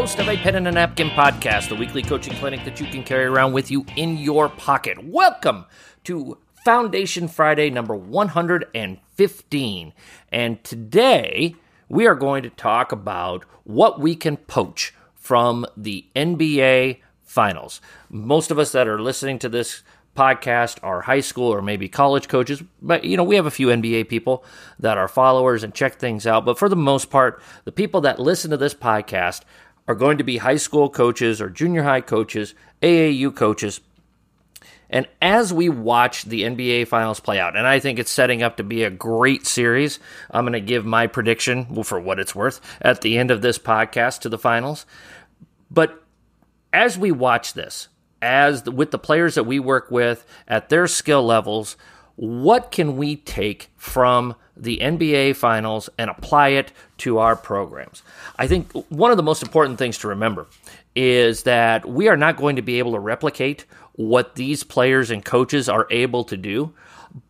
host of a Pen and a Napkin podcast, the weekly coaching clinic that you can carry around with you in your pocket. Welcome to Foundation Friday number 115. And today we are going to talk about what we can poach from the NBA Finals. Most of us that are listening to this podcast are high school or maybe college coaches, but you know, we have a few NBA people that are followers and check things out. But for the most part, the people that listen to this podcast are going to be high school coaches or junior high coaches, AAU coaches. And as we watch the NBA finals play out, and I think it's setting up to be a great series, I'm going to give my prediction for what it's worth at the end of this podcast to the finals. But as we watch this, as the, with the players that we work with at their skill levels, what can we take from the NBA finals and apply it to our programs? I think one of the most important things to remember is that we are not going to be able to replicate what these players and coaches are able to do,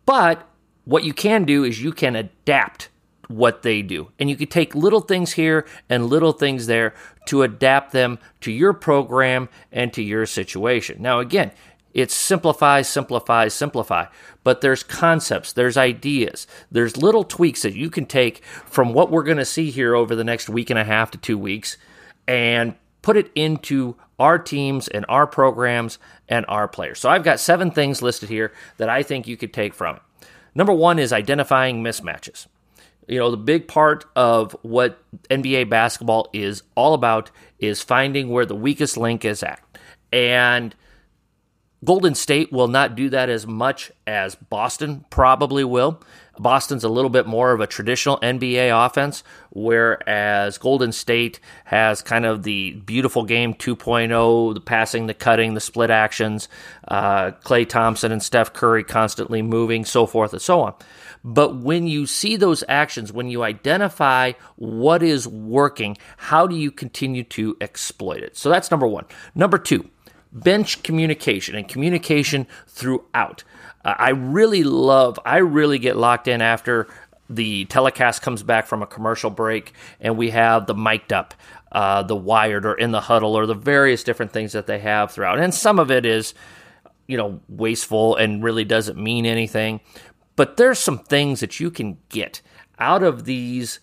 but what you can do is you can adapt what they do. And you can take little things here and little things there to adapt them to your program and to your situation. Now, again, it's simplify, simplify, simplify. But there's concepts, there's ideas, there's little tweaks that you can take from what we're going to see here over the next week and a half to two weeks and put it into our teams and our programs and our players. So I've got seven things listed here that I think you could take from it. Number one is identifying mismatches. You know, the big part of what NBA basketball is all about is finding where the weakest link is at. And Golden State will not do that as much as Boston probably will. Boston's a little bit more of a traditional NBA offense, whereas Golden State has kind of the beautiful game 2.0, the passing, the cutting, the split actions, uh, Klay Thompson and Steph Curry constantly moving, so forth and so on. But when you see those actions, when you identify what is working, how do you continue to exploit it? So that's number one. Number two, bench communication and communication throughout. Uh, I really love, I really get locked in after the telecast comes back from a commercial break and we have the mic'd up, uh, the wired or in the huddle or the various different things that they have throughout. And some of it is, you know, wasteful and really doesn't mean anything. But there's some things that you can get out of these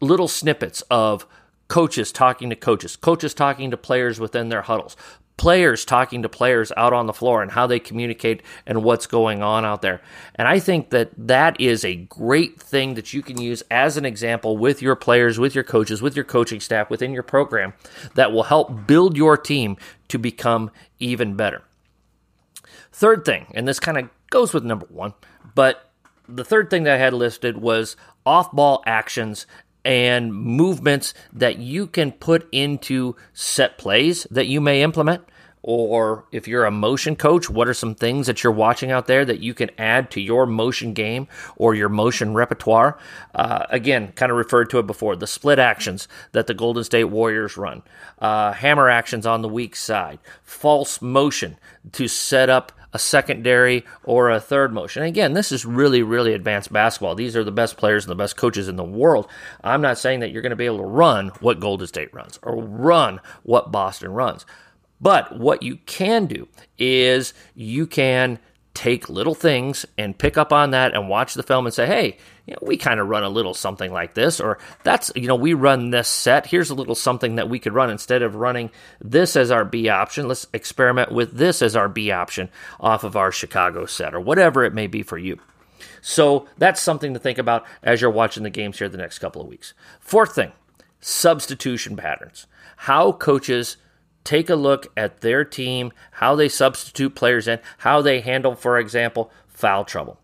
little snippets of coaches talking to coaches, coaches talking to players within their huddles, players talking to players out on the floor and how they communicate and what's going on out there. And I think that that is a great thing that you can use as an example with your players, with your coaches, with your coaching staff within your program that will help build your team to become even better. Third thing, and this kind of goes with number one, but the third thing that I had listed was off ball actions and movements that you can put into set plays that you may implement. Or if you're a motion coach, what are some things that you're watching out there that you can add to your motion game or your motion repertoire? Uh, again, kind of referred to it before the split actions that the Golden State Warriors run, uh, hammer actions on the weak side, false motion to set up a secondary or a third motion. And again, this is really, really advanced basketball. These are the best players and the best coaches in the world. I'm not saying that you're going to be able to run what Golden State runs or run what Boston runs. But what you can do is you can take little things and pick up on that and watch the film and say, hey, you know, we kind of run a little something like this, or that's, you know, we run this set. Here's a little something that we could run instead of running this as our B option. Let's experiment with this as our B option off of our Chicago set, or whatever it may be for you. So that's something to think about as you're watching the games here the next couple of weeks. Fourth thing substitution patterns. How coaches take a look at their team, how they substitute players in, how they handle, for example, foul trouble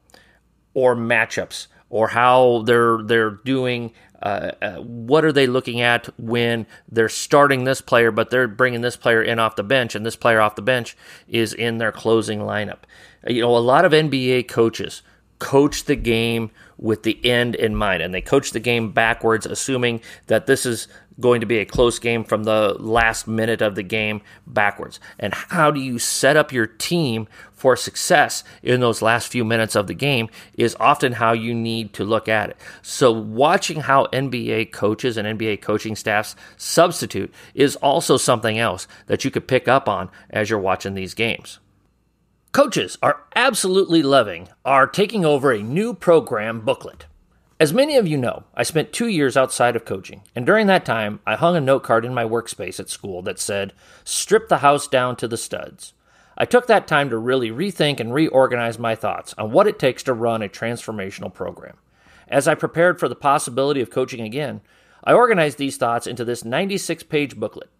or matchups, or how they're they're doing. Uh, uh, what are they looking at when they're starting this player, but they're bringing this player in off the bench, and this player off the bench is in their closing lineup? You know, a lot of NBA coaches coach the game with the end in mind and they coach the game backwards assuming that this is going to be a close game from the last minute of the game backwards? And how do you set up your team for success in those last few minutes of the game is often how you need to look at it. So, watching how NBA coaches and NBA coaching staffs substitute is also something else that you could pick up on as you're watching these games. Coaches are absolutely loving our taking over a new program booklet. As many of you know, I spent two years outside of coaching, and during that time, I hung a note card in my workspace at school that said, Strip the house down to the studs. I took that time to really rethink and reorganize my thoughts on what it takes to run a transformational program. As I prepared for the possibility of coaching again, I organized these thoughts into this 96 page booklet.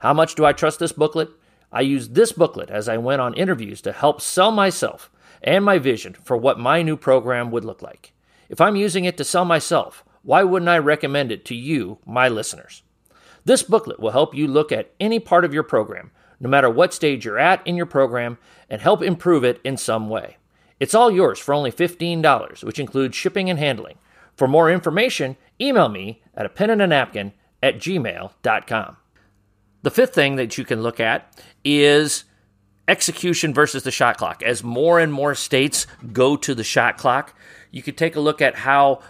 How much do I trust this booklet? I used this booklet as I went on interviews to help sell myself and my vision for what my new program would look like. If I'm using it to sell myself, why wouldn't I recommend it to you, my listeners? This booklet will help you look at any part of your program, no matter what stage you're at in your program, and help improve it in some way. It's all yours for only $15, which includes shipping and handling. For more information, email me at a pen and a napkin at gmail.com. The fifth thing that you can look at is execution versus the shot clock. As more and more states go to the shot clock, you could take a look at how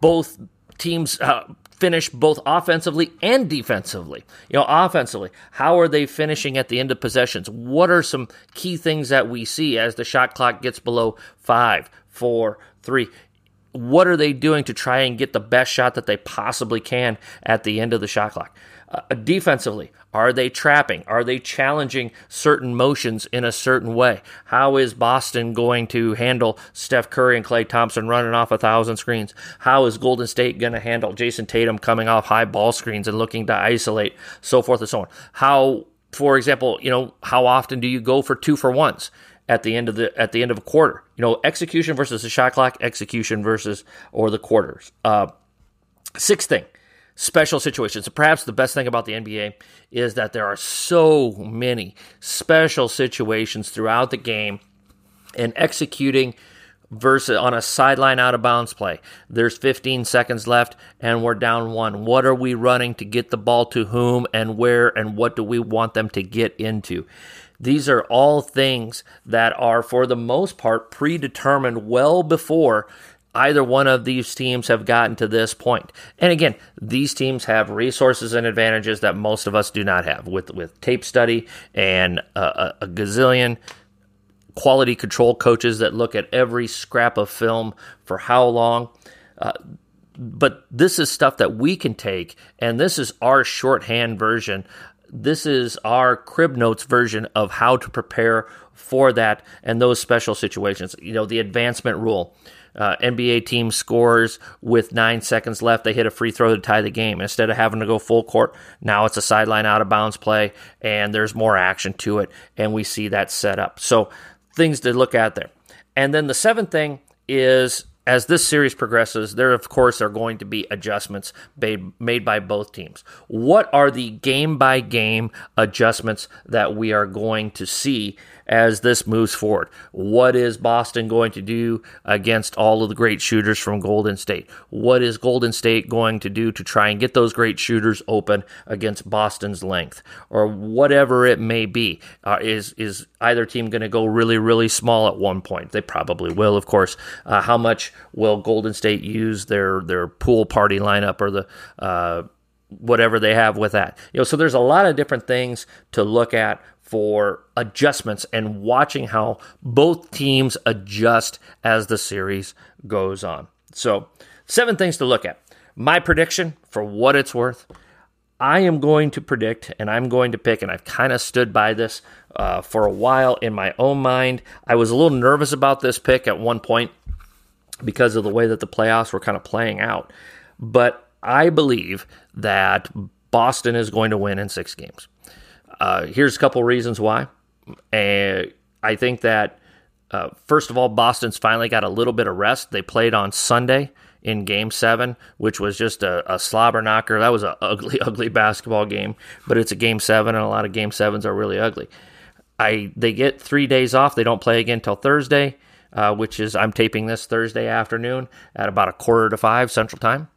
both teams uh, finish both offensively and defensively. You know, offensively, how are they finishing at the end of possessions? What are some key things that we see as the shot clock gets below five, four, three? What are they doing to try and get the best shot that they possibly can at the end of the shot clock? Uh, defensively, are they trapping? Are they challenging certain motions in a certain way? How is Boston going to handle Steph Curry and Klay Thompson running off a thousand screens? How is Golden State going to handle Jayson Tatum coming off high ball screens and looking to isolate, so forth and so on? How, for example, you know, how often do you go for two for ones? At the end of the at the end of a quarter. You know, execution versus the shot clock, execution versus or the quarters. Uh, sixth thing, special situations. Perhaps the best thing about the NBA is that there are so many special situations throughout the game and executing versus on a sideline out of bounds play. There's 15 seconds left and we're down one. What are we running to get the ball to whom and where and what do we want them to get into? These are all things that are, for the most part, predetermined well before either one of these teams have gotten to this point. And again, these teams have resources and advantages that most of us do not have with, with tape study and a, a gazillion quality control coaches that look at every scrap of film for how long. Uh, but this is stuff that we can take, and this is our shorthand version. This is our crib notes version of how to prepare for that and those special situations. You know, the advancement rule uh, NBA team scores with nine seconds left. They hit a free throw to tie the game. Instead of having to go full court, now it's a sideline out of bounds play, and there's more action to it, and we see that set up. So things to look at there. And then the seventh thing is as this series progresses, there of course are going to be adjustments made, made by both teams. What are the game by game adjustments that we are going to see as this moves forward. What is Boston going to do against all of the great shooters from Golden State? What is Golden State going to do to try and get those great shooters open against Boston's length, or whatever it may be? Uh, is is either team going to go really really small at one point? They probably will, of course. Uh, how much will Golden State use their their pool party lineup or the uh, whatever they have with that. You know, so there's a lot of different things to look at for adjustments and watching how both teams adjust as the series goes on. So, seven things to look at. My prediction, for what it's worth, I am going to predict and I'm going to pick, and I've kind of stood by this uh, for a while in my own mind. I was a little nervous about this pick at one point because of the way that the playoffs were kind of playing out. But I believe that Boston is going to win in six games. Uh, here's a couple reasons why. And I think that, uh, first of all, Boston's finally got a little bit of rest. They played on Sunday in game seven, which was just a, a slobber knocker. That was an ugly, ugly basketball game, but it's a game seven, and a lot of game sevens are really ugly. I They get three days off. They don't play again until Thursday, uh, which is, I'm taping this Thursday afternoon at about a quarter to five Central Time.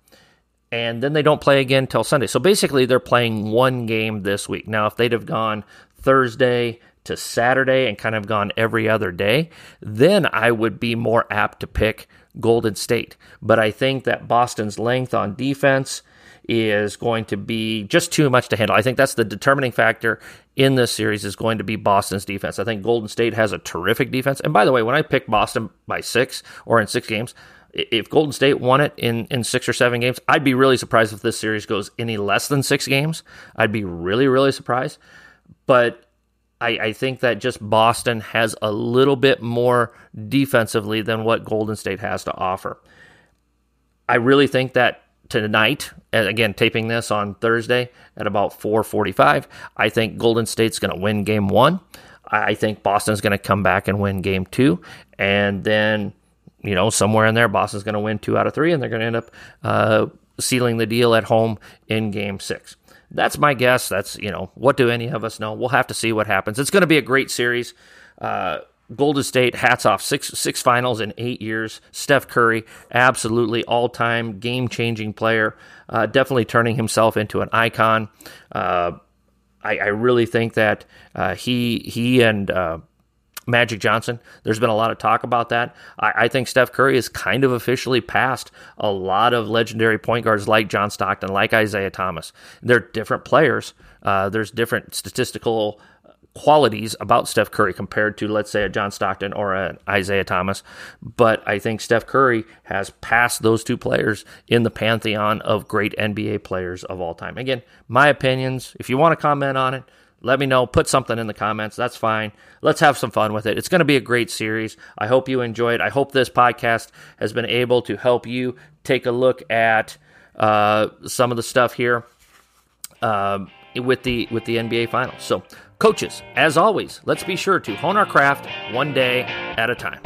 and then they don't play again till Sunday. So basically, they're playing one game this week. Now, if they'd have gone Thursday to Saturday and kind of gone every other day, then I would be more apt to pick Golden State. But I think that Boston's length on defense is going to be just too much to handle. I think that's the determining factor in this series is going to be Boston's defense. I think Golden State has a terrific defense. And by the way, when I pick Boston by six or in six games, if Golden State won it in, in six or seven games, I'd be really surprised if this series goes any less than six games. I'd be really, really surprised. But I, I think that just Boston has a little bit more defensively than what Golden State has to offer. I really think that tonight, again, taping this on Thursday at about 4:45, I think Golden State's going to win Game One. I think Boston's going to come back and win Game Two, and then you know somewhere in there, Boston's going to win two out of three, and they're going to end up uh, sealing the deal at home in Game Six. That's my guess. That's you know what do any of us know? We'll have to see what happens. It's going to be a great series. Uh, Golden State, hats off, six six finals in eight years. Steph Curry, absolutely all time game changing player, uh, definitely turning himself into an icon. Uh, I, I, really think that uh, he he and uh, Magic Johnson. There's been a lot of talk about that. I, I, think Steph Curry is kind of officially passed a lot of legendary point guards like John Stockton, like Isiah Thomas. They're different players. Uh, there's different statistical qualities about Steph Curry compared to, let's say, a John Stockton or an Isiah Thomas. But I think Steph Curry has passed those two players in the pantheon of great NBA players of all time. Again, my opinions. If you want to comment on it, let me know. Put something in the comments. That's fine. Let's have some fun with it. It's going to be a great series. I hope you enjoy it. I hope this podcast has been able to help you take a look at uh, some of the stuff here uh, with the with the NBA Finals. So Coaches, as always, let's be sure to hone our craft one day at a time.